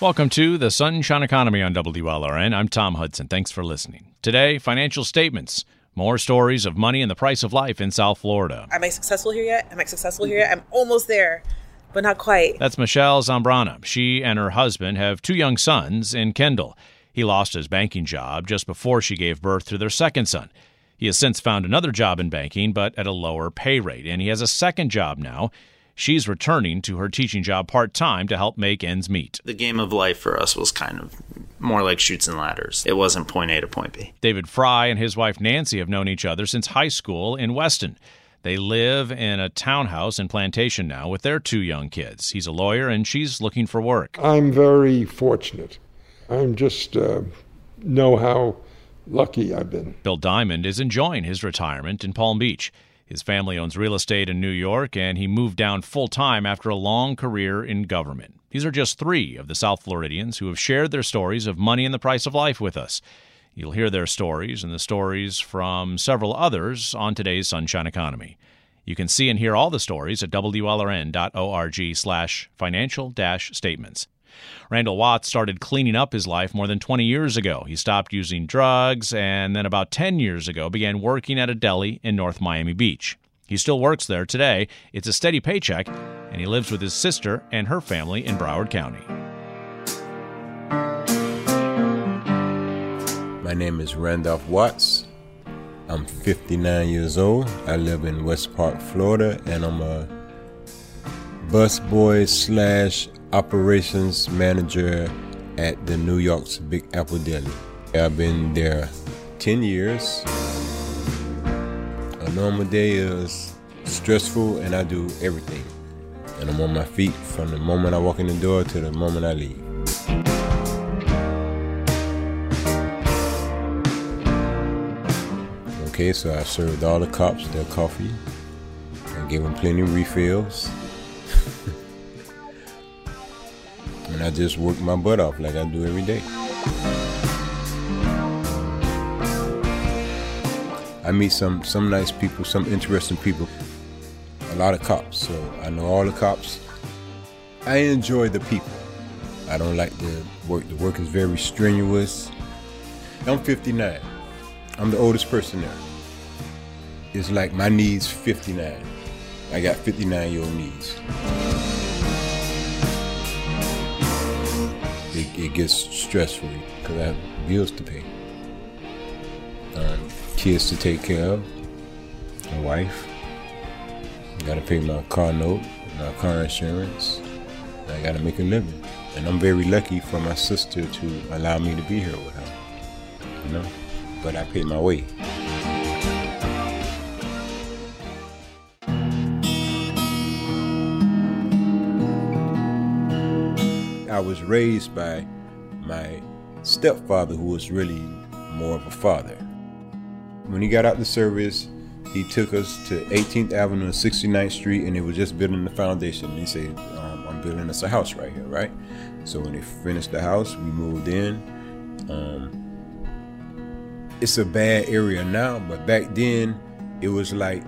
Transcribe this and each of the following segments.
Welcome to the Sunshine Economy on WLRN. I'm Tom Hudson. Thanks for listening. Today, financial statements. More stories of money and the price of life in South Florida. Am I successful here yet? Am I successful here yet? I'm almost there, but not quite. That's Michelle Zambrana. She and her husband have two young sons in Kendall. He lost his banking job just before she gave birth to their second son. He has since found another job in banking, but at a lower pay rate, and he has a second job now. She's returning to her teaching job part time to help make ends meet. The game of life for us was kind of more like chutes and ladders. It wasn't point A to point B. David Fry and his wife Nancy have known each other since high school in Weston. They live in a townhouse in Plantation now with their two young kids. He's a lawyer and she's looking for work. I'm very fortunate. I'm just uh, know how lucky I've been. Bill Diamond is enjoying his retirement in Palm Beach. His family owns real estate in New York, and he moved down full time after a long career in government. These are just three of the South Floridians who have shared their stories of money and the price of life with us. You'll hear their stories and the stories from several others on today's Sunshine Economy. You can see and hear all the stories at wlrn.org slash financial statements. Randall Watts started cleaning up his life more than 20 years ago. He stopped using drugs and then about 10 years ago began working at a deli in North Miami Beach. He still works there today. It's a steady paycheck, and he lives with his sister and her family in Broward County. My name is Randolph Watts. I'm 59 years old. I live in West Park, Florida, and I'm a busboy slash operations manager at the New York's Big Apple Deli. I've been there 10 years. A normal day is stressful and I do everything. And I'm on my feet from the moment I walk in the door to the moment I leave. Okay, so I served all the cops their coffee. I gave them plenty of refills. And I just work my butt off like I do every day. I meet some some nice people, some interesting people, a lot of cops. So I know all the cops. I enjoy the people. I don't like the work. The work is very strenuous. I'm 59. I'm the oldest person there. It's like my knees 59. I got 59 year old knees. It, gets stressful because I have bills to pay, um, kids to take care of, my wife. Got to pay my car note, my car insurance. I got to make a living, and I'm very lucky for my sister to allow me to be here with her. You know, but I pay my way. I was raised by my stepfather, who was really more of a father. When he got out the service, he took us to 18th Avenue and 69th Street, and he was just building the foundation. He said, um, "I'm building us a house right here, right?" So when they finished the house, we moved in. Um, it's a bad area now, but back then, it was like,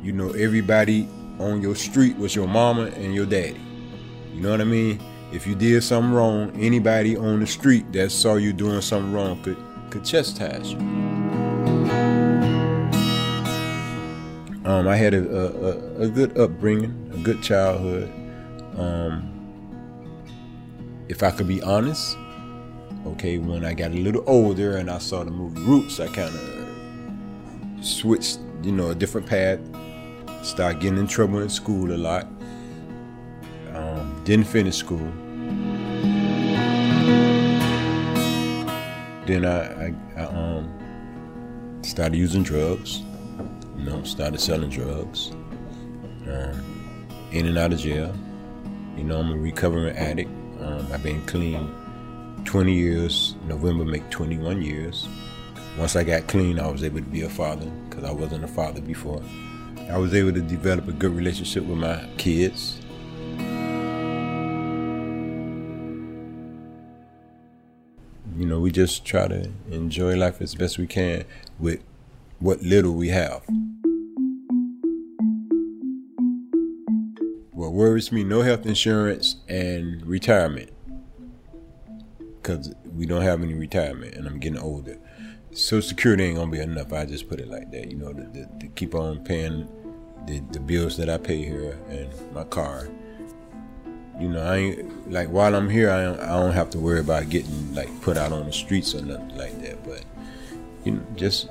you know, everybody on your street was your mama and your daddy. You know what I mean? If you did something wrong, anybody on the street that saw you doing something wrong could could chastise you. Um, I had a, a, a, good upbringing, a good childhood. Um, if I could be honest, okay, when I got a little older and I saw the movie Roots, I kind of switched, you know, a different path. Started getting in trouble in school a lot. Didn't finish school. Then I, I, I um, started using drugs. You know, started selling drugs. Um, in and out of jail. You know, I'm a recovering addict. Um, I've been clean 20 years. November make 21 years. Once I got clean, I was able to be a father because I wasn't a father before. I was able to develop a good relationship with my kids. We just try to enjoy life as best we can with what little we have. What worries me, no health insurance and retirement. because we don't have any retirement, and I'm getting older. Social Security ain't gonna be enough. I just put it like that, you know, to, to, to keep on paying the, the bills that I pay here and my car. You know, I ain't like while I'm here, I don't, I don't have to worry about getting like put out on the streets or nothing like that. But you know, just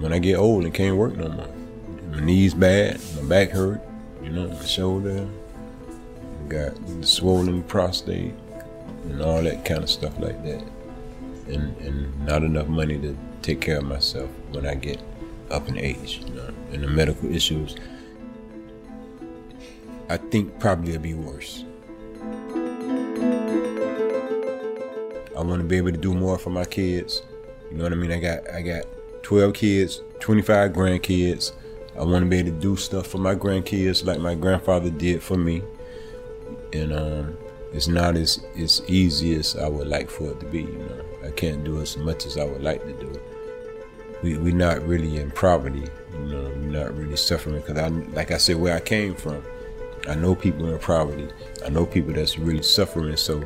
when I get old and can't work no more, my knees bad, my back hurt, you know, my shoulder, got swollen prostate, and all that kind of stuff like that, and and not enough money to take care of myself when I get up in age, you know, and the medical issues. I think probably it'll be worse. I want to be able to do more for my kids. You know what I mean? I got I got 12 kids, 25 grandkids. I want to be able to do stuff for my grandkids like my grandfather did for me. And um, it's not as, as easy as I would like for it to be. You know, I can't do as much as I would like to do. We we're not really in poverty. You know, we're not really suffering because I like I said where I came from. I know people in poverty. I know people that's really suffering. So,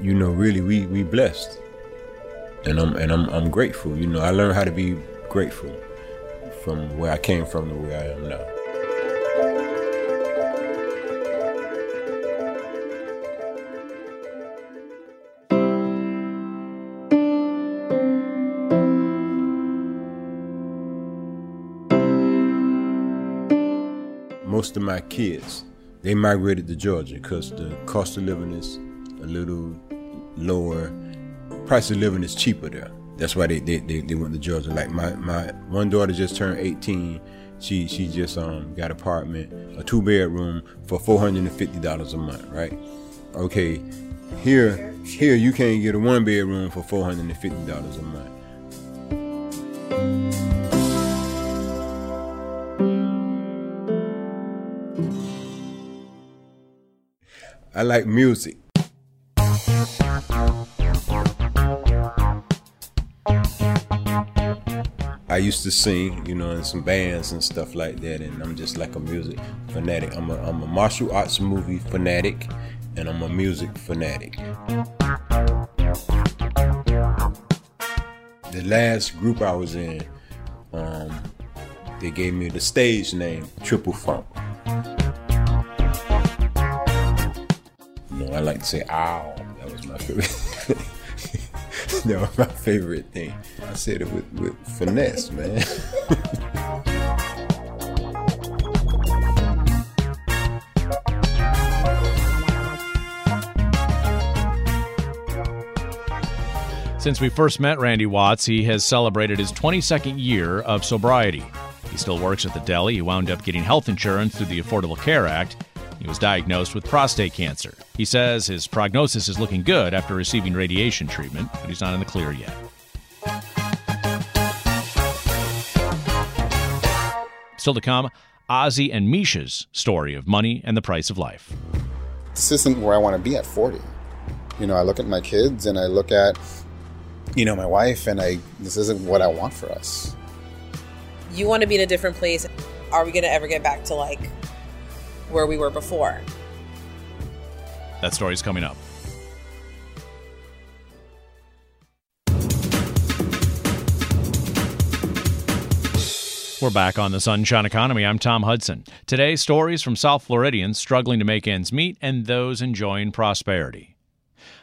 you know, really we we blessed and I'm and I'm I'm grateful. You know, I learned how to be grateful from where I came from to where I am now. Most of my kids, they migrated to Georgia because the cost of living is a little lower price of living is cheaper there. That's why they, they, they, they went to Georgia. Like my, my one daughter just turned 18. She she just um got apartment, a two bedroom for four hundred and fifty dollars a month, right? Okay, here here you can't get a one bedroom for four hundred and fifty dollars a month. I like music. I used to sing, you know, in some bands and stuff like that, and I'm just like a music fanatic. I'm a, I'm a martial arts movie fanatic, and I'm a music fanatic. The last group I was in, um, they gave me the stage name Triple Funk. Say "ow." That was my favorite. that was my favorite thing. I said it with, with finesse, man. Since we first met Randy Watts, he has celebrated his 22nd year of sobriety. He still works at the deli. He wound up getting health insurance through the Affordable Care Act. He was diagnosed with prostate cancer. He says his prognosis is looking good after receiving radiation treatment, but he's not in the clear yet. Still to come, Ozzy and Misha's story of money and the price of life. This isn't where I want to be at 40. You know, I look at my kids and I look at, you know, my wife, and I, this isn't what I want for us. You want to be in a different place. Are we going to ever get back to like where we were before? That story's coming up. We're back on the Sunshine Economy. I'm Tom Hudson. Today, stories from South Floridians struggling to make ends meet and those enjoying prosperity.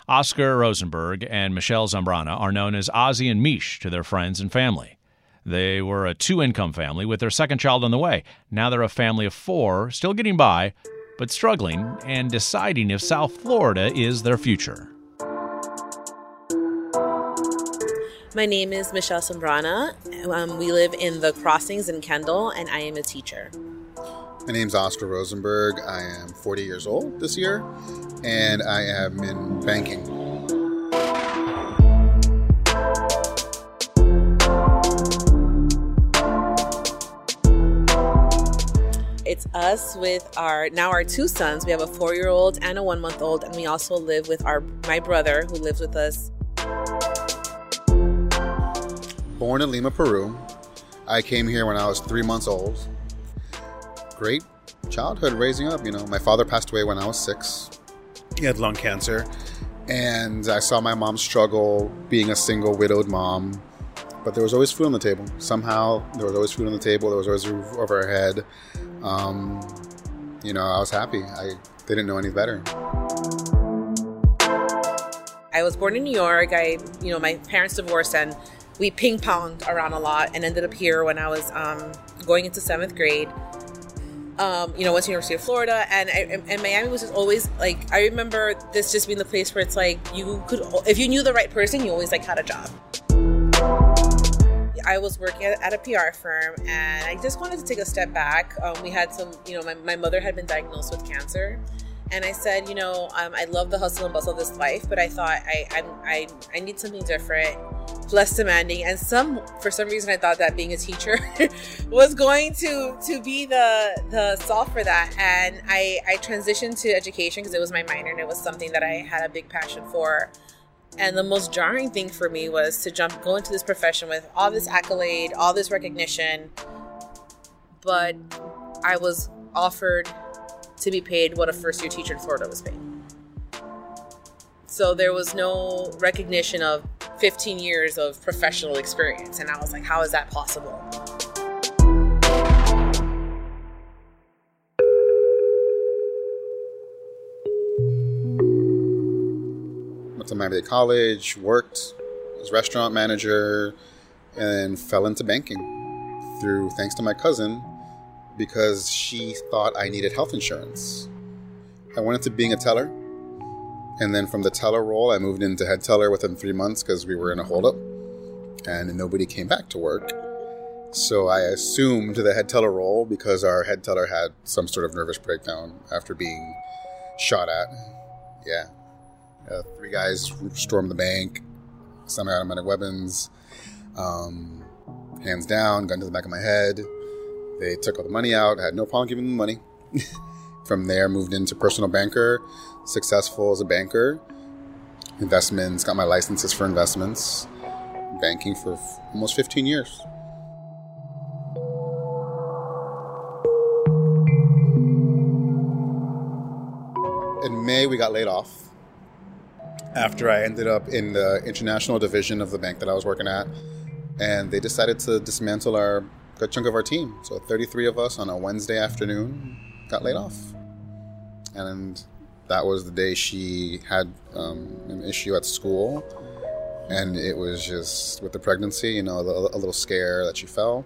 Oscar Rosenberg and Michelle Zambrana are known as Ozzy and Mish to their friends and family. They were a two income family with their second child on the way. Now they're a family of four, still getting by, but struggling and deciding if South Florida is their future. My name is Michelle Zambrana. Um, we live in the Crossings in Kendall, and I am a teacher. My name is Oscar Rosenberg. I am 40 years old this year, and I am in banking. It's us with our now our two sons. We have a four year old and a one month old, and we also live with our my brother who lives with us. Born in Lima, Peru. I came here when I was three months old. Great childhood raising up, you know. My father passed away when I was six. He had lung cancer. And I saw my mom struggle being a single widowed mom. But there was always food on the table. Somehow, there was always food on the table. There was always a roof over our head. Um, you know, I was happy. I they didn't know any better. I was born in New York. I, you know, my parents divorced and we ping ponged around a lot and ended up here when I was um, going into seventh grade. Um, you know, went to University of Florida, and, I, and Miami was just always like I remember this just being the place where it's like you could, if you knew the right person, you always like had a job. I was working at, a PR firm, and I just wanted to take a step back. Um, we had some, you know, my, my mother had been diagnosed with cancer, and I said, you know, um, I love the hustle and bustle of this life, but I thought I, I, I, I need something different, less demanding. And some, for some reason, I thought that being a teacher was going to to be the the solve for that. And I, I transitioned to education because it was my minor and it was something that I had a big passion for. And the most jarring thing for me was to jump, go into this profession with all this accolade, all this recognition, but I was offered to be paid what a first year teacher in Florida was paid. So there was no recognition of 15 years of professional experience. And I was like, how is that possible? Miami Dade College, worked as restaurant manager, and fell into banking through thanks to my cousin because she thought I needed health insurance. I went into being a teller, and then from the teller role, I moved into head teller within three months because we were in a holdup, and nobody came back to work. So I assumed the head teller role because our head teller had some sort of nervous breakdown after being shot at. Yeah. Uh, three guys stormed the bank, semi-automatic weapons, um, hands down, gun to the back of my head. They took all the money out. had no problem giving them the money. From there, moved into personal banker, successful as a banker. Investments, got my licenses for investments. Banking for f- almost 15 years. In May, we got laid off after I ended up in the international division of the bank that I was working at. And they decided to dismantle our good chunk of our team. So 33 of us on a Wednesday afternoon got laid off. And that was the day she had um, an issue at school. And it was just with the pregnancy, you know, a, a little scare that she fell.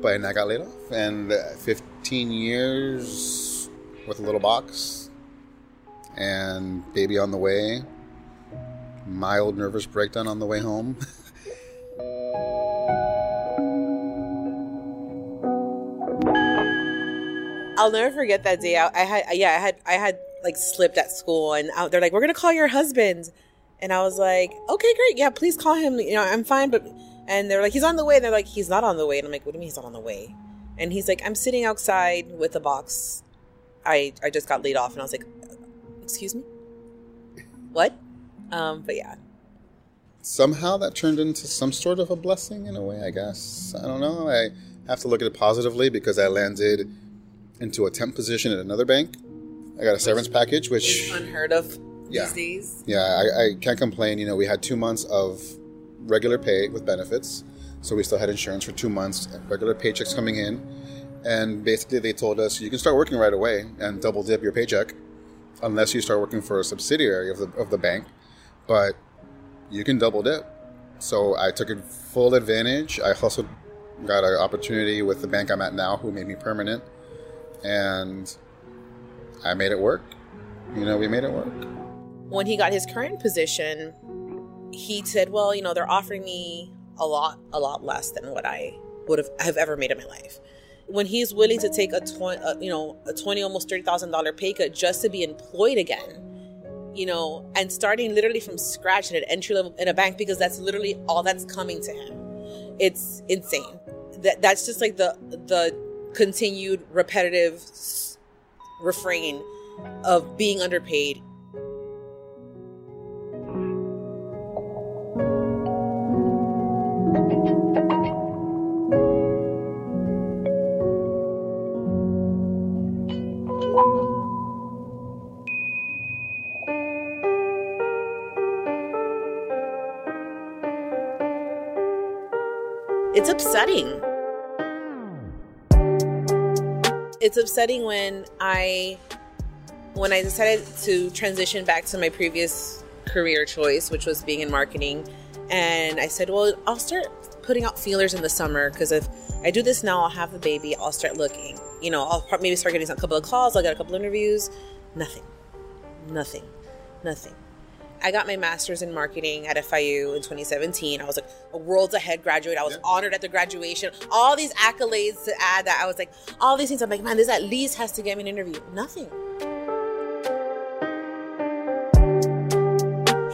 But and I got laid off. And 15 years with a little box and baby on the way. Mild nervous breakdown on the way home. I'll never forget that day. I, I had, yeah, I had, I had like slipped at school, and I, they're like, "We're gonna call your husband," and I was like, "Okay, great, yeah, please call him. You know, I'm fine." But and they're like, "He's on the way," and they're like, "He's not on the way," and I'm like, "What do you mean he's not on the way?" And he's like, "I'm sitting outside with a box. I I just got laid off," and I was like, "Excuse me, what?" Um, but yeah, somehow that turned into some sort of a blessing in a way, I guess. I don't know. I have to look at it positively because I landed into a temp position at another bank. I got a severance package, which unheard of Yeah. these days. yeah, I, I can't complain. You know, we had two months of regular pay with benefits, so we still had insurance for two months, regular paychecks coming in, and basically they told us you can start working right away and double dip your paycheck, unless you start working for a subsidiary of the of the bank, but you can double dip. So I took full advantage. I hustled, got an opportunity with the bank I'm at now, who made me permanent, and I made it work. You know, we made it work. when he got his current position, he said, "Well, you know, they're offering me a lot, a lot less than what I would have have ever made in my life." When he's willing to take a you know, a twenty, almost thirty thousand dollar pay cut just to be employed again, you know, and starting literally from scratch at an entry level in a bank because that's literally all that's coming to him. It's insane. That that's just like the the continued repetitive refrain of being underpaid upsetting. It's upsetting when I when I decided to transition back to my previous career choice, which was being in marketing, and I said, "Well, I'll start putting out feelers in the summer because if I do this now, I'll have the baby. I'll start looking. You know, I'll maybe start getting a couple of calls. I'll get a couple of interviews. Nothing, nothing, nothing. I got my master's in marketing at FIU in 2017. I was like a worlds ahead graduate. I was honored at the graduation. All these accolades to add that I was like, all these things. I'm like, man, this at least has to get me an interview. Nothing.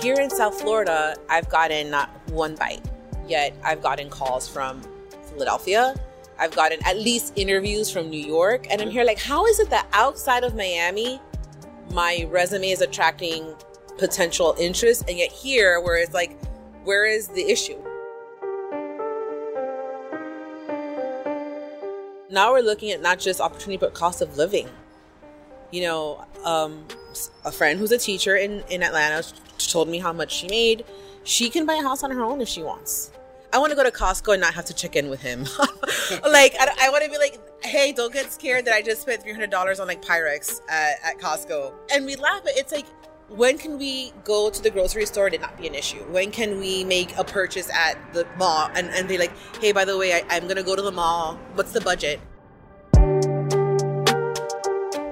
Here in South Florida, I've gotten not one bite, yet I've gotten calls from Philadelphia. I've gotten at least interviews from New York. And I'm here like, how is it that outside of Miami, my resume is attracting potential interest, and yet here, where it's like, where is the issue? Now we're looking at not just opportunity, but cost of living. You know, um, a friend who's a teacher in, in Atlanta told me how much she made. She can buy a house on her own if she wants. I want to go to Costco and not have to check in with him. like, I, I want to be like, hey, don't get scared that I just spent $300 on like Pyrex at, at Costco. And we laugh, but it's like, when can we go to the grocery store and it not be an issue? When can we make a purchase at the mall and, and be like, hey, by the way, I, I'm going to go to the mall. What's the budget?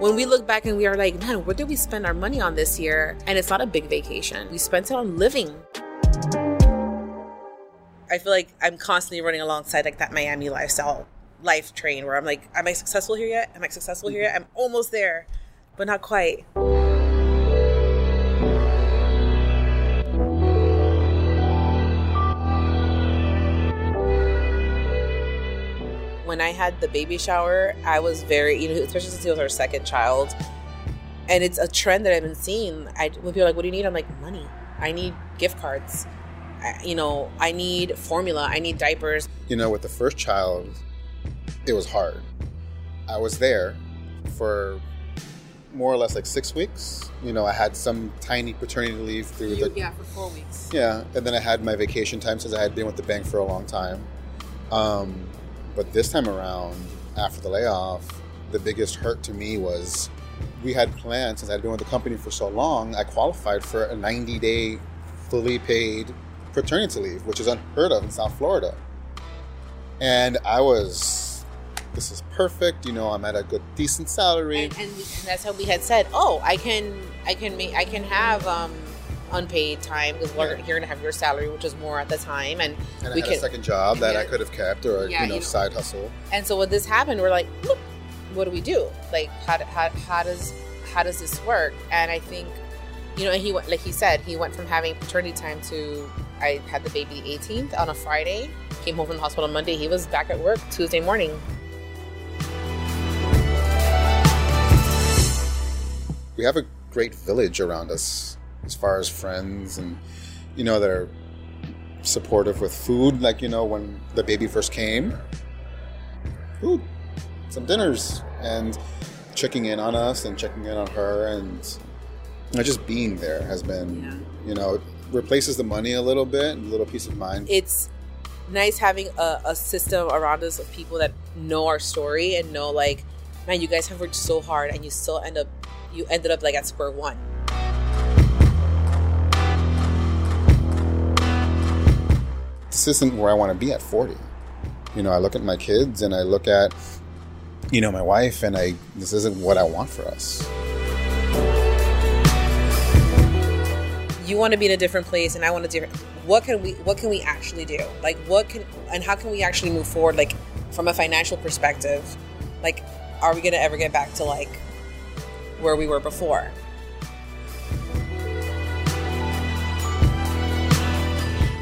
When we look back and we are like, man, what did we spend our money on this year? And it's not a big vacation. We spent it on living. I feel like I'm constantly running alongside like that Miami lifestyle life train where I'm like, am I successful here yet? Am I successful here yet? Mm-hmm. I'm almost there, but not quite. When I had the baby shower, I was very, you know, especially since he was our second child. And it's a trend that I've been seeing. I, when people are like, what do you need? I'm like, money. I need gift cards. I, you know, I need formula. I need diapers. You know, with the first child, it was hard. I was there for more or less like six weeks. You know, I had some tiny paternity leave through You- the yeah, for four weeks. yeah, and then I had my vacation time since I had been with the bank for a long time. Um, but this time around, after the layoff, the biggest hurt to me was we had planned since I'd been with the company for so long. I qualified for a 90 day fully paid paternity leave, which is unheard of in South Florida. And I was, this is perfect. You know, I'm at a good, decent salary. And, and, and that's how we had said, oh, I can, I can make, I can have um, unpaid time because we're Yeah. you're gonna have your salary, which was more at the time, and, and we I had can. a second job that I could have kept or, Yeah, you know, you know. side hustle. And so when this happened, we're like, "Look, what do we do? Like, how, how, how does how does this work? And I think, you know, and he went like he said, he went from having paternity time to I had the baby 18th on a Friday, came home from the hospital on Monday. He was back at work Tuesday morning. we have a great village around us as far as friends and you know that are supportive with food like you know when the baby first came food some dinners and checking in on us and checking in on her and just being there has been Yeah. you know replaces the money a little bit and a little peace of mind It's nice having a, a system around us of people that know our story and know like, man, you guys have worked so hard and you still end up you ended up like at square one. This isn't where I want to be at 40. You know, I look at my kids and I look at, you know, my wife and I, this isn't what I want for us. you want to be in a different place and I want to different what can we what can we actually do like what can and how can we actually move forward like from a financial perspective like are we going to ever get back to like where we were before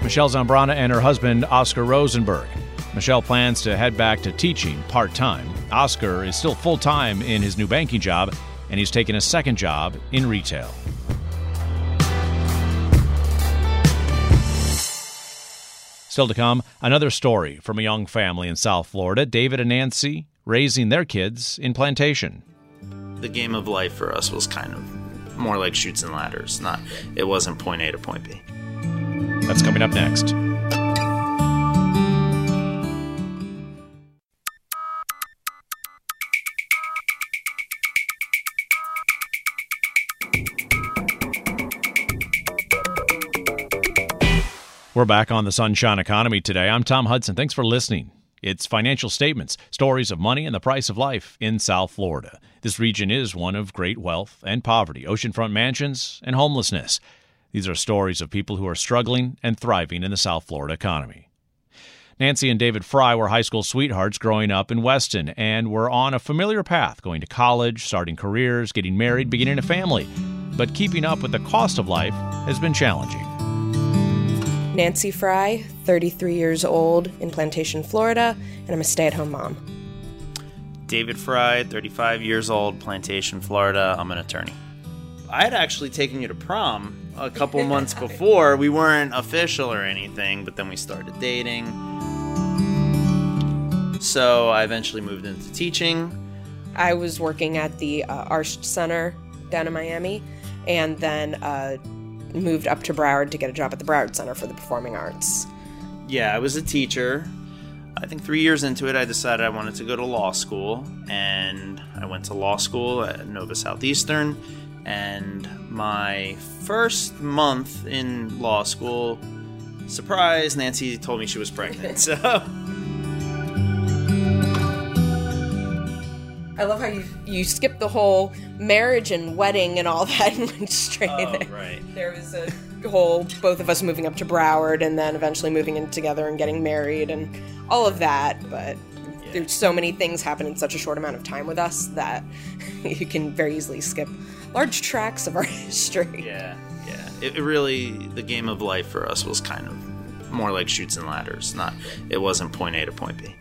Michelle Zambrana and her husband, Oscar Rosenberg. Michelle plans to head back to teaching part time. Oscar is still full time in his new banking job, and he's taken a second job in retail. Still to come, another story from a young family in South Florida, David and Nancy raising their kids in plantation. The game of life for us was kind of more like chutes and ladders. Not it wasn't point A to point B. That's coming up next. We're back on the Sunshine Economy today. I'm Tom Hudson. Thanks for listening. It's financial statements, stories of money and the price of life in South Florida. This region is one of great wealth and poverty, oceanfront mansions, and homelessness. These are stories of people who are struggling and thriving in the South Florida economy. Nancy and David Fry were high school sweethearts growing up in Weston and were on a familiar path going to college, starting careers, getting married, beginning a family. But keeping up with the cost of life has been challenging. Nancy Fry, 33 years old, in Plantation, Florida, and I'm a stay at home mom. David Fry, 35 years old, Plantation, Florida. I'm an attorney. I had actually taken you to prom a couple months before. We weren't official or anything, but then we started dating. So I eventually moved into teaching. I was working at the uh, Center down in Miami, and then uh, moved up to Broward to get a job at the Broward Center for the Performing Arts. Yeah, I was a teacher. I think three years into it, I decided I wanted to go to law school, and I went to law school at Nova Southeastern. And my first month in law school, surprise, Nancy told me she was pregnant. So I love how you you skipped the whole marriage and wedding and all that and went straight Oh, there. right. There was a whole both of us moving up to Broward and then eventually moving in together and getting married and all of that. But there's so many things happen in such a short amount of time with us that you can very easily skip large tracks of our history. Yeah, yeah. It, it really, the game of life for us was kind of more like chutes and ladders. Not, it wasn't point A to point B.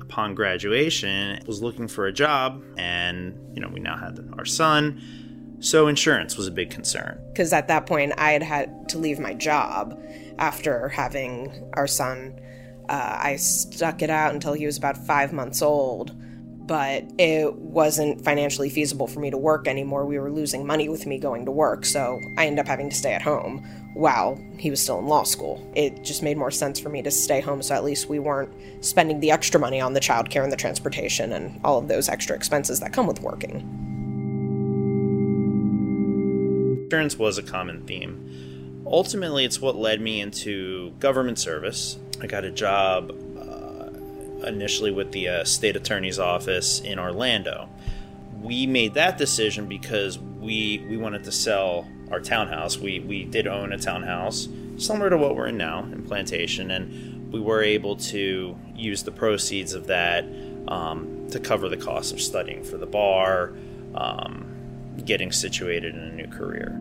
Upon graduation, was looking for a job, and you know we now had our son, so insurance was a big concern. because at that point I had had to leave my job after having our son. Uh, I stuck it out until he was about five months old, but it wasn't financially feasible for me to work anymore. We were losing money with me going to work, so I ended up having to stay at home while he was still in law school. It just made more sense for me to stay home, so at least we weren't spending the extra money on the childcare and the transportation and all of those extra expenses that come with working. Insurance was a common theme. Ultimately, it's what led me into government service. I got a job uh, initially with the uh, state attorney's office in Orlando. We made that decision because we we wanted to sell our townhouse. We we did own a townhouse similar to what we're in now in Plantation, and we were able to use the proceeds of that um, to cover the cost of studying for the bar, um, getting situated in a new career.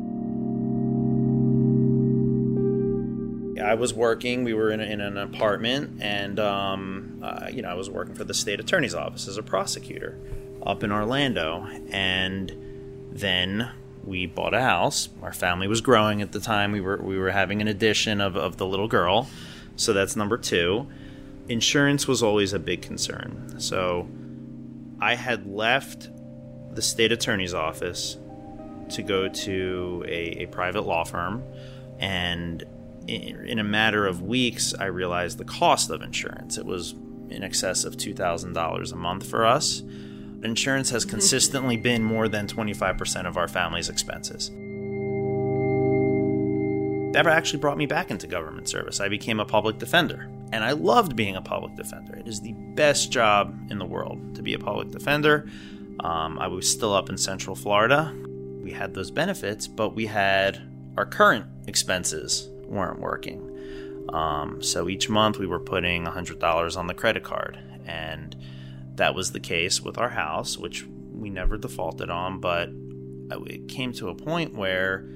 I was working. We were in, in an apartment, and um, uh, you know, I was working for the state attorney's office as a prosecutor up in Orlando. And then we bought a house. Our family was growing at the time. We were we were having an addition of, of the little girl, so that's number two. Insurance was always a big concern. So I had left the state attorney's office to go to a, a private law firm, and in a matter of weeks, I realized the cost of insurance. It was in excess of $2,000 a month for us. Insurance has consistently been more than 25% of our family's expenses. That actually brought me back into government service. I became a public defender, and I loved being a public defender. It is the best job in the world to be a public defender. Um, I was still up in Central Florida. We had those benefits, but we had our current expenses weren't working. Um, so each month we were putting $100 on the credit card. And that was the case with our house, which we never defaulted on. But it came to a point where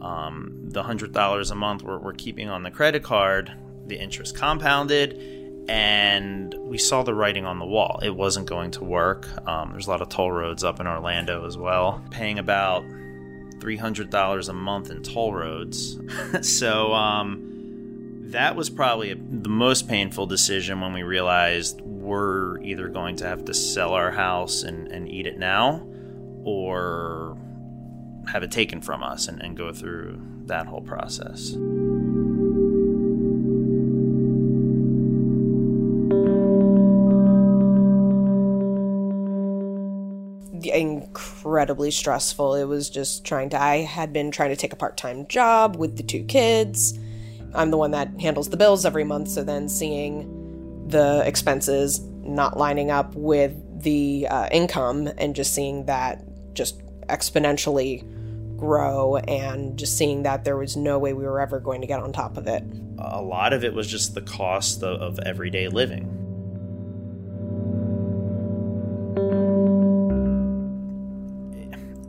um, the $100 a month we're, we're keeping on the credit card, the interest compounded. And we saw the writing on the wall. It wasn't going to work. Um, there's a lot of toll roads up in Orlando as well, paying about $300 a month in toll roads. so um, that was probably the most painful decision when we realized we're either going to have to sell our house and, and eat it now or have it taken from us and, and go through that whole process. Incredibly stressful. It was just trying to, I had been trying to take a part time job with the two kids. I'm the one that handles the bills every month, so then seeing the expenses not lining up with the uh, income and just seeing that just exponentially grow and just seeing that there was no way we were ever going to get on top of it. A lot of it was just the cost of, of everyday living.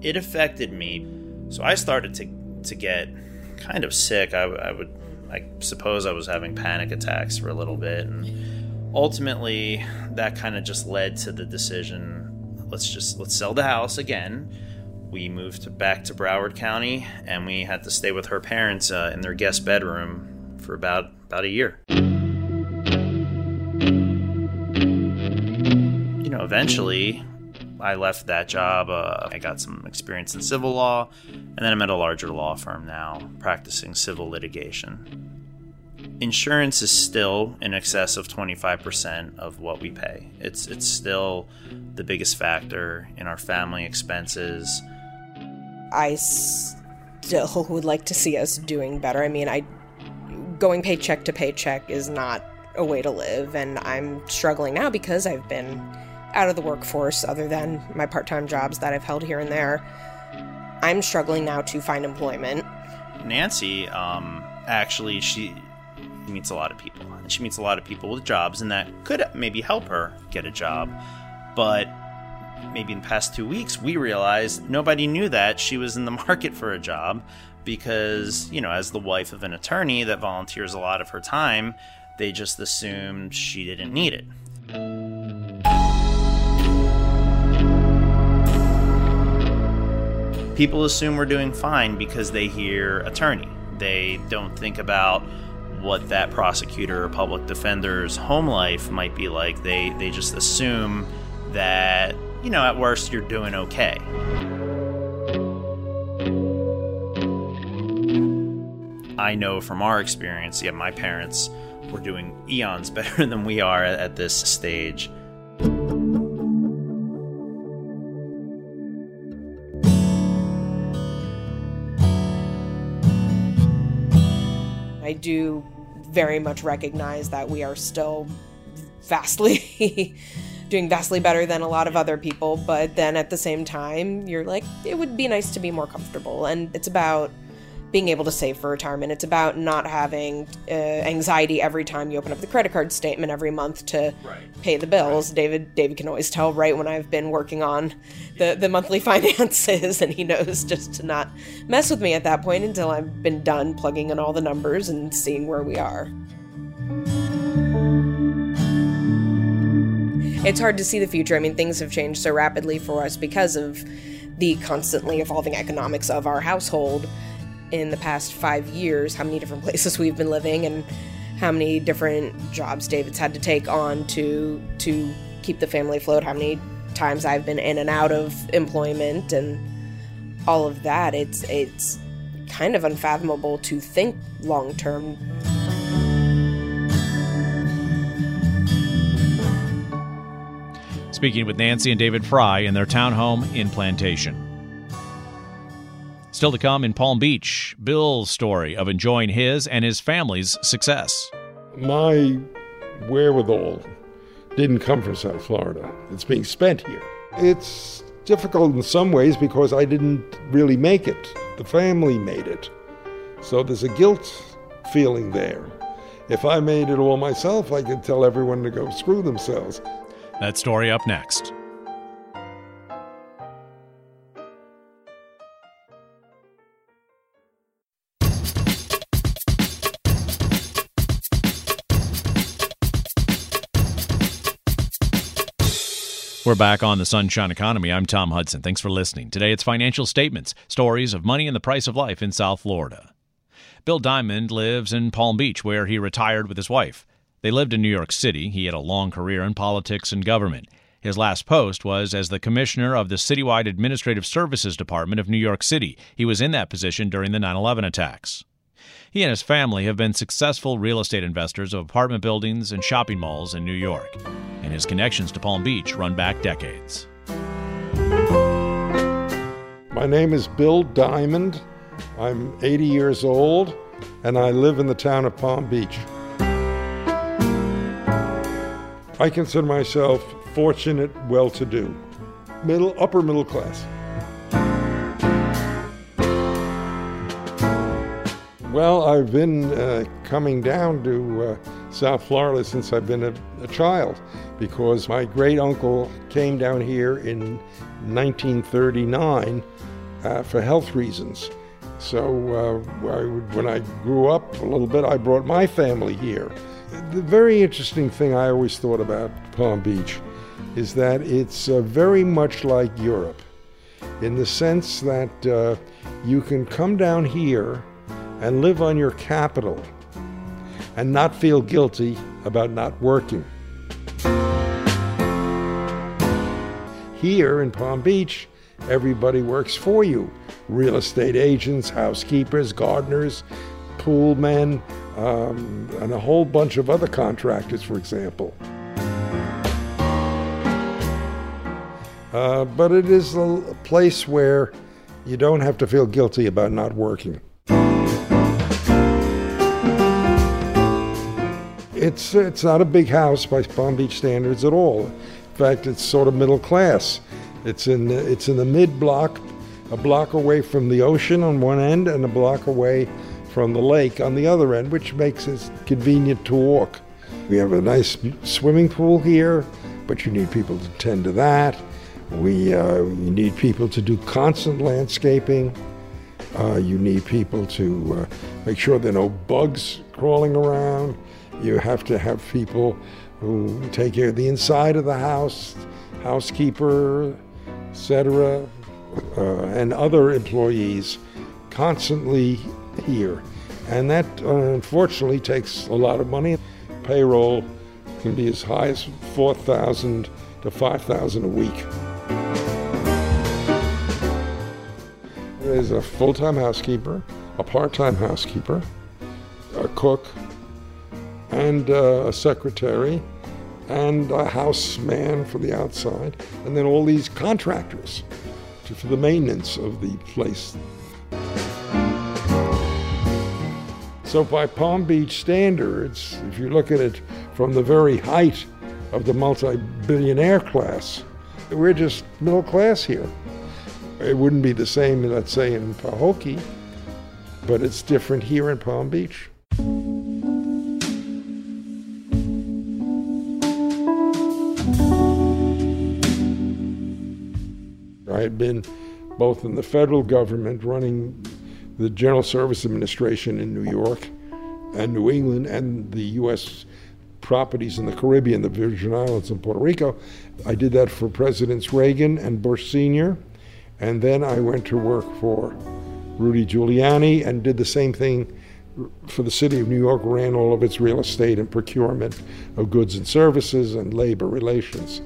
It affected me, so I started to to get kind of sick. I, I would, I suppose, I was having panic attacks for a little bit, and ultimately, that kind of just led to the decision: let's just let's sell the house again we moved back to Broward County, and we had to stay with her parents uh, in their guest bedroom for about about a year. You know, eventually, I left that job. Uh, I got some experience in civil law, and then I'm at a larger law firm now, practicing civil litigation. Insurance is still in excess of 25% of what we pay. It's it's still the biggest factor in our family expenses. I still would like to see us doing better. I mean, I going paycheck to paycheck is not a way to live, and I'm struggling now because I've been out of the workforce, other than my part-time jobs that I've held here and there. I'm struggling now to find employment. Nancy, um, actually, she meets a lot of people. She meets a lot of people with jobs, and that could maybe help her get a job. But maybe in the past two weeks, we realized nobody knew that she was in the market for a job because, you know, as the wife of an attorney that volunteers a lot of her time, they just assumed she didn't need it. People assume we're doing fine because they hear attorney. They don't think about what that prosecutor or public defender's home life might be like. They they just assume that you know, at worst, you're doing okay. I know from our experience, yeah, my parents were doing eons better than we are at this stage. I do very much recognize that we are still vastly doing vastly better than a lot of other people, but then at the same time, you're like, it would be nice to be more comfortable. And it's about being able to save for retirement. It's about not having uh, anxiety every time you open up the credit card statement every month to right. pay the bills. Right. David David can always tell right when I've been working on the the monthly finances, and he knows just to not mess with me at that point until I've been done plugging in all the numbers and seeing where we are. it's hard to see the future. I mean, things have changed so rapidly for us because of the constantly evolving economics of our household in the past five years, how many different places we've been living and how many different jobs David's had to take on to to keep the family afloat, how many times I've been in and out of employment and all of that. It's it's kind of unfathomable to think long term. speaking with Nancy and David Fry in their townhome in Plantation. Still to come in Palm Beach, Bill's story of enjoying his and his family's success. My wherewithal didn't come from South Florida. It's being spent here. It's difficult in some ways because I didn't really make it. The family made it. So there's a guilt feeling there. If I made it all myself, I could tell everyone to go screw themselves. That story up next. We're back on the Sunshine Economy. I'm Tom Hudson. Thanks for listening. Today it's financial statements, stories of money and the price of life in South Florida. Bill Diamond lives in Palm Beach, where he retired with his wife. They lived in New York City. He had a long career in politics and government. His last post was as the commissioner of the Citywide Administrative Services Department of New York City. He was in that position during the 9 11 attacks. He and his family have been successful real estate investors of apartment buildings and shopping malls in New York, and his connections to Palm Beach run back decades. My name is Bill Diamond. I'm 80 years old, and I live in the town of Palm Beach. I consider myself fortunate, well to do, middle, upper middle class. Well, I've been uh, coming down to uh, South Florida since I've been a, a child because my great uncle came down here in 1939 uh, for health reasons. So uh, I, when I grew up a little bit, I brought my family here. The very interesting thing I always thought about Palm Beach is that it's uh, very much like Europe in the sense that uh, you can come down here and live on your capital and not feel guilty about not working. Here in Palm Beach, everybody works for you real estate agents, housekeepers, gardeners, pool men, um, and a whole bunch of other contractors, for example. Uh, but it is a place where you don't have to feel guilty about not working. It's, it's not a big house by Palm Beach standards at all. In fact, it's sort of middle class. It's in it's in the mid block, a block away from the ocean on one end and a block away from the lake on the other end, which makes it convenient to walk. We have a nice swimming pool here, but you need people to tend to that. We uh, you need people to do constant landscaping. Uh, you need people to uh, make sure there are no bugs crawling around. You have to have people who take care of the inside of the house, housekeeper, etc., uh, and other employees constantly here. And that uh, unfortunately takes a lot of money. Payroll can be as high as 4000 to 5000 a week. There's a full time housekeeper, a part time housekeeper, a cook, and uh, a secretary and a houseman for the outside, and then all these contractors to, for the maintenance of the place. So, by Palm Beach standards, if you look at it from the very height of the multi billionaire class, we're just middle class here. It wouldn't be the same, let's say, in Pahokee, but it's different here in Palm Beach. I had been both in the federal government running the General Service Administration in New York and New England and the U.S. properties in the Caribbean, the Virgin Islands and Puerto Rico. I did that for Presidents Reagan and Bush Sr. And then I went to work for Rudy Giuliani and did the same thing for the city of New York, ran all of its real estate and procurement of goods and services and labor relations.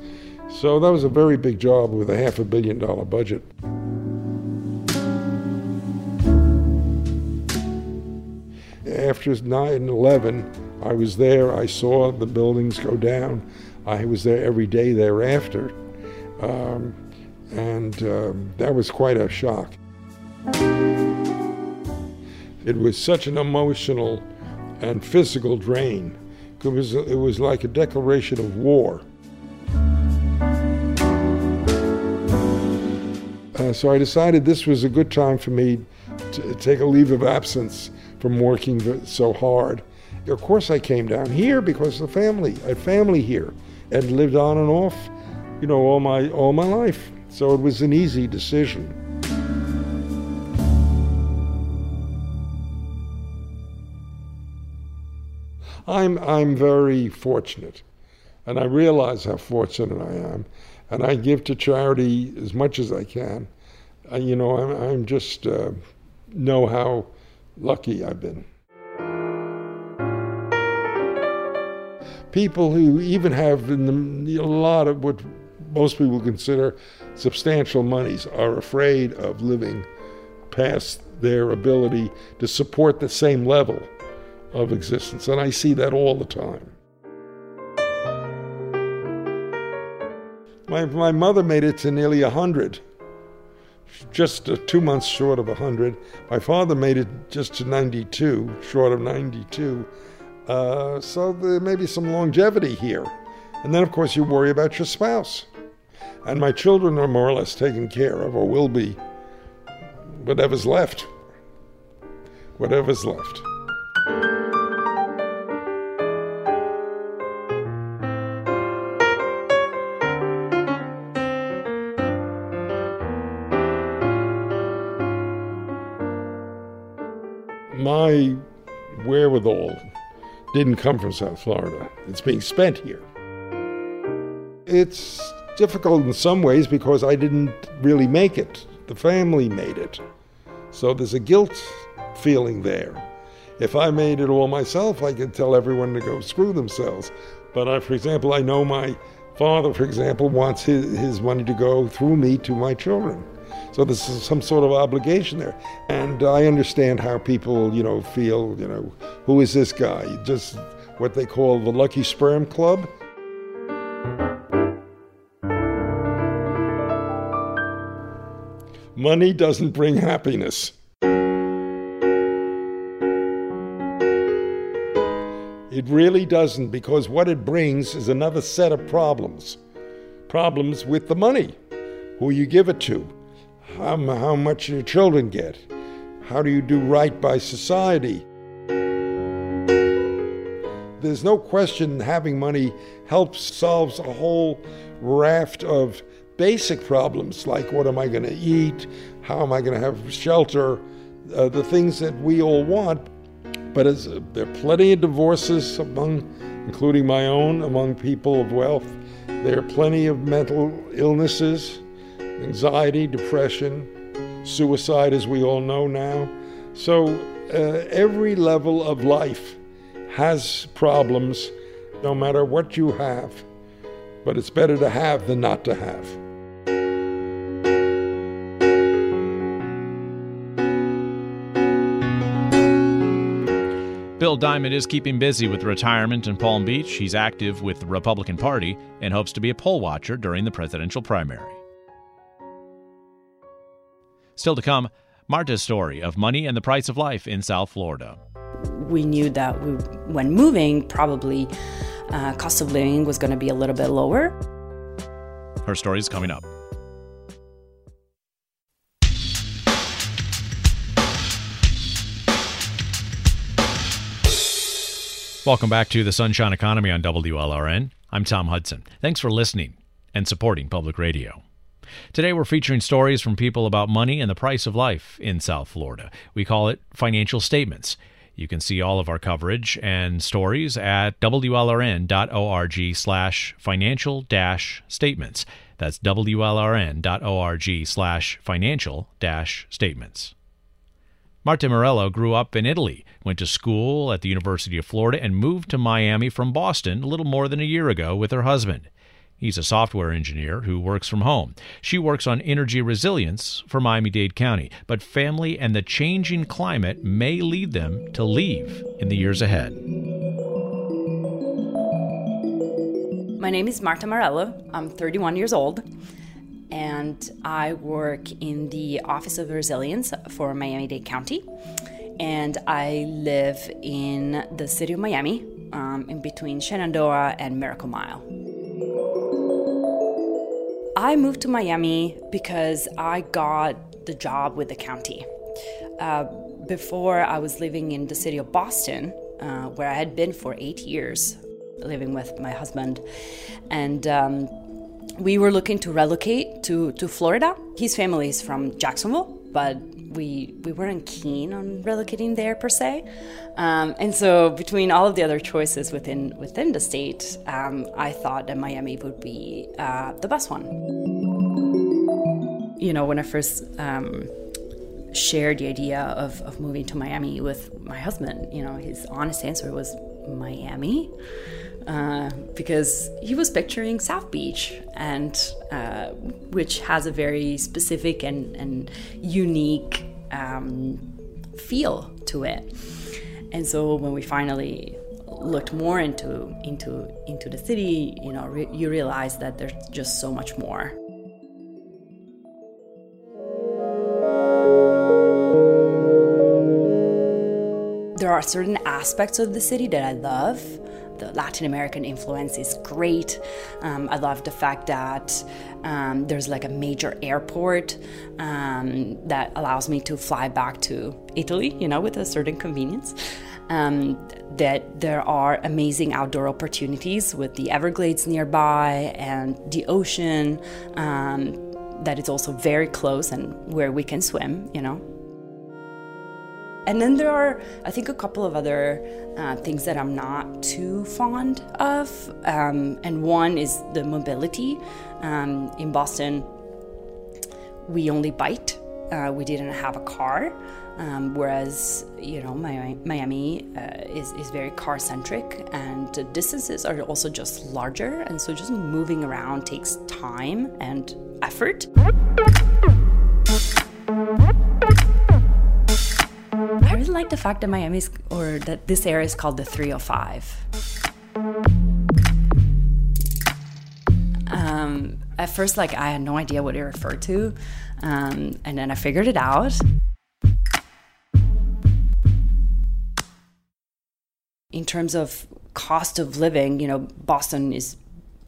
So that was a very big job with a half a billion dollar budget. After 9 11, I was there. I saw the buildings go down. I was there every day thereafter. Um, and um, that was quite a shock. It was such an emotional and physical drain. It was, it was like a declaration of war. Uh, so I decided this was a good time for me to take a leave of absence from working so hard. Of course, I came down here because the family, I had family here, and lived on and off, you know, all my all my life. So it was an easy decision. I'm I'm very fortunate, and I realize how fortunate I am and I give to charity as much as I can. You know, I'm, I'm just uh, know how lucky I've been. People who even have the, a lot of what most people consider substantial monies are afraid of living past their ability to support the same level of existence. And I see that all the time. My, my mother made it to nearly 100. just uh, two months short of 100. My father made it just to 92, short of 92. Uh, so there may be some longevity here. And then, of course, you worry about your spouse. And my children are more or less taken care of, or will be. Whatever's left. Whatever's left. My wherewithal didn't come from South Florida. It's being spent here. It's difficult in some ways because I didn't really make it. The family made it. So there's a guilt feeling there. If I made it all myself, I could tell everyone to go screw themselves. But I, for example, I know my father, for example, wants his, his money to go through me to my children. So there's some sort of obligation there. And I understand how people, you know, feel, you know, who is this guy? Just what they call the Lucky Sperm Club. Money doesn't bring happiness. It really doesn't, because what it brings is another set of problems. Problems with the money, who you give it to, how, how much your children get, how do you do right by society. There's no question having money helps solves a whole raft of basic problems like what am I going to eat, how am I going to have shelter, uh, the things that we all want. But as, uh, there are plenty of divorces among, including my own, among people of wealth. There are plenty of mental illnesses, anxiety, depression, suicide, as we all know now. So uh, every level of life has problems, no matter what you have. But it's better to have than not to have. Bill Diamond is keeping busy with retirement in Palm Beach. He's active with the Republican Party and hopes to be a poll watcher during the presidential primary. Still to come, Marta's story of money and the price of life in South Florida. We knew that we, when moving, probably uh, cost of living was going to be a little bit lower. Her story is coming up. Welcome back to the Sunshine Economy on WLRN. I'm Tom Hudson. Thanks for listening and supporting public radio. Today we're featuring stories from people about money and the price of life in South Florida. We call it financial statements. You can see all of our coverage and stories at wlrn.org slash financial dash statements. That's wlrn.org slash financial dash statements. Marta Morello grew up in Italy, went to school at the University of Florida, and moved to Miami from Boston a little more than a year ago with her husband. He's a software engineer who works from home. She works on energy resilience for Miami Dade County, but family and the changing climate may lead them to leave in the years ahead. My name is Marta Morello. I'm 31 years old and I work in the Office of Resilience for Miami Dade County. And I live in the city of Miami, um, in between Shenandoah and Miracle Mile. I moved to Miami because I got the job with the county. Uh, before, I was living in the city of Boston, uh, where I had been for eight years, living with my husband. And um, we were looking to relocate to, to Florida. His family is from Jacksonville, but we we weren't keen on relocating there per se. Um, and so between all of the other choices within within the state, um, I thought that Miami would be uh, the best one. You know, when I first um, shared the idea of, of moving to Miami with my husband, you know, his honest answer was Miami uh, because he was picturing South Beach, and uh, which has a very specific and, and unique um, feel to it. And so when we finally looked more into into into the city, you know, re- you realize that there's just so much more. There are certain aspects of the city that I love. The Latin American influence is great. Um, I love the fact that um, there's like a major airport um, that allows me to fly back to Italy, you know, with a certain convenience. Um, that there are amazing outdoor opportunities with the Everglades nearby and the ocean, um, that it's also very close and where we can swim, you know. And then there are, I think, a couple of other uh, things that I'm not too fond of. Um, and one is the mobility. Um, in Boston, we only bike, uh, we didn't have a car. Um, whereas, you know, Miami uh, is, is very car centric and the distances are also just larger. And so just moving around takes time and effort. Like the fact that Miami's or that this area is called the 305. Um, at first, like I had no idea what it referred to, um, and then I figured it out. In terms of cost of living, you know, Boston is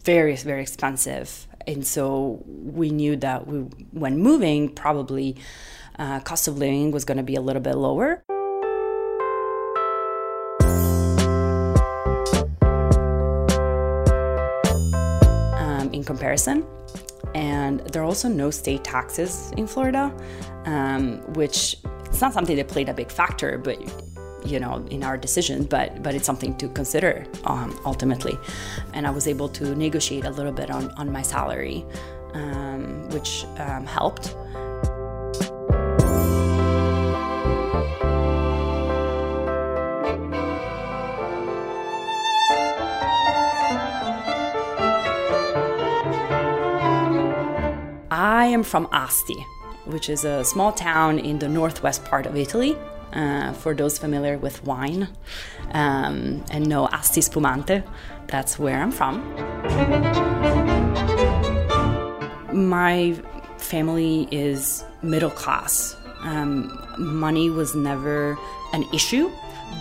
very, very expensive, and so we knew that we, when moving, probably uh, cost of living was going to be a little bit lower. Comparison. And there are also no state taxes in Florida, um, which it's not something that played a big factor, but you know, in our decision but but it's something to consider um, ultimately. And I was able to negotiate a little bit on on my salary, um, which um, helped. I am from Asti, which is a small town in the northwest part of Italy. Uh, for those familiar with wine um, and know Asti Spumante, that's where I'm from. My family is middle class. Um, money was never an issue,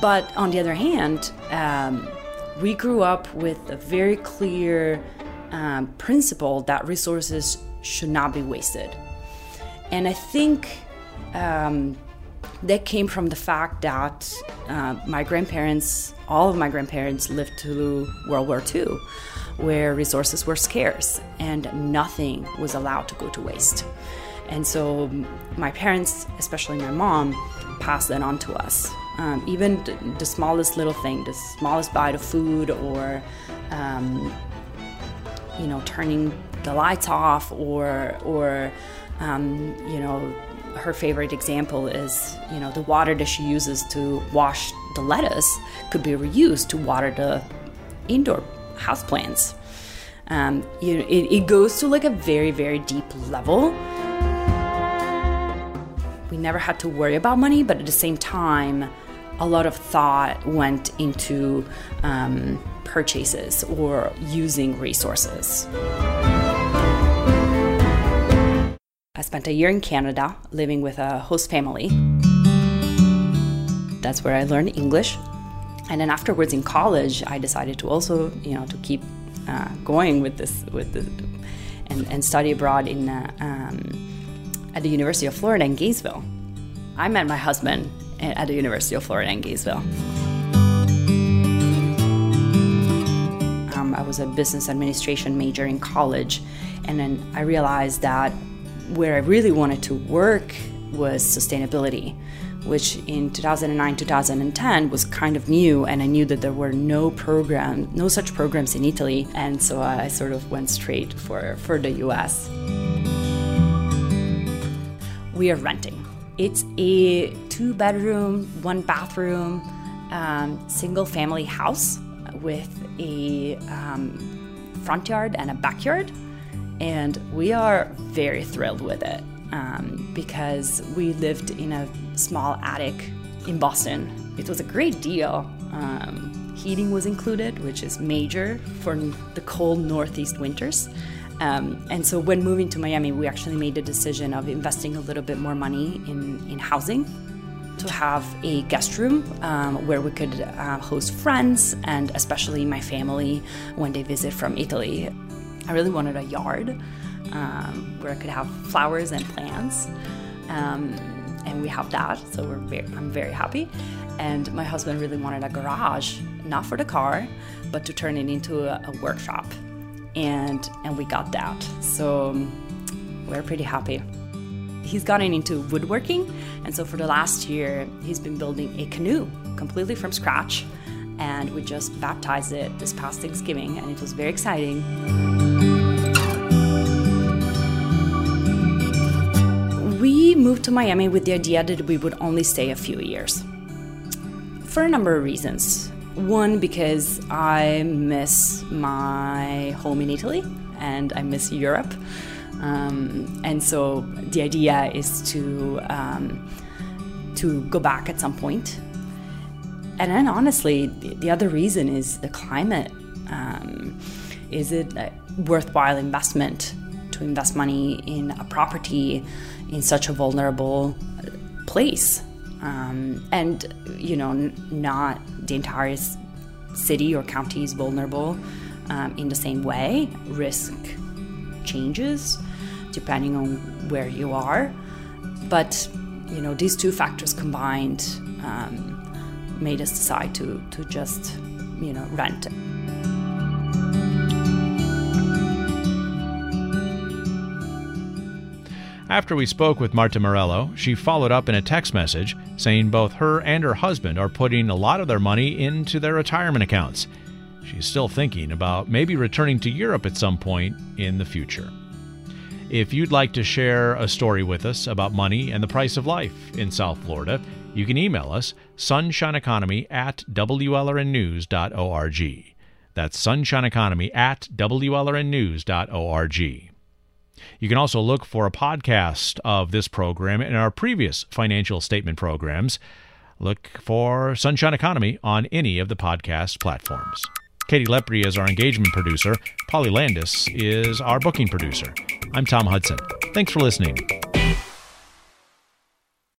but on the other hand, um, we grew up with a very clear um, principle that resources should not be wasted. And I think um, that came from the fact that uh, my grandparents, all of my grandparents, lived through World War II, where resources were scarce and nothing was allowed to go to waste. And so my parents, especially my mom, passed that on to us. Um, even the smallest little thing, the smallest bite of food, or um, you know, turning the lights off or or um, you know her favorite example is you know the water that she uses to wash the lettuce could be reused to water the indoor houseplants. Um, you know, it, it goes to like a very very deep level. We never had to worry about money, but at the same time, a lot of thought went into um, purchases or using resources. I spent a year in Canada living with a host family. That's where I learned English. And then afterwards in college, I decided to also, you know, to keep uh, going with this, with and, and study abroad in uh, um, at the University of Florida in Gainesville. I met my husband at the University of Florida in Gainesville. Um, I was a business administration major in college, and then I realized that where I really wanted to work was sustainability, which in 2009 2010 was kind of new, and I knew that there were no program, no such programs in Italy, and so I sort of went straight for, for the US. We are renting. It's a two bedroom, one bathroom, um, single family house with a um, front yard and a backyard and we are very thrilled with it um, because we lived in a small attic in Boston. It was a great deal. Um, heating was included, which is major for the cold Northeast winters. Um, and so when moving to Miami, we actually made the decision of investing a little bit more money in, in housing to have a guest room um, where we could uh, host friends and especially my family when they visit from Italy. I really wanted a yard um, where I could have flowers and plants. Um, and we have that, so we're very, I'm very happy. And my husband really wanted a garage, not for the car, but to turn it into a, a workshop. And and we got that. So we're pretty happy. He's gotten into woodworking, and so for the last year, he's been building a canoe completely from scratch. And we just baptized it this past Thanksgiving, and it was very exciting. We moved to Miami with the idea that we would only stay a few years for a number of reasons. One, because I miss my home in Italy and I miss Europe. Um, and so the idea is to um, to go back at some point. And then honestly, the other reason is the climate. Um, is it a worthwhile investment to invest money in a property in such a vulnerable place? Um, and you know, not the entire city or county is vulnerable um, in the same way. Risk changes depending on where you are. But you know, these two factors combined um, made us decide to to just you know rent. After we spoke with Marta Morello, she followed up in a text message saying both her and her husband are putting a lot of their money into their retirement accounts. She's still thinking about maybe returning to Europe at some point in the future. If you'd like to share a story with us about money and the price of life in South Florida, you can email us sunshineeconomy at wlrnnews.org. That's sunshineeconomy at wlrnnews.org. You can also look for a podcast of this program and our previous financial statement programs. Look for Sunshine Economy on any of the podcast platforms. Katie Lepri is our engagement producer. Polly Landis is our booking producer. I'm Tom Hudson. Thanks for listening.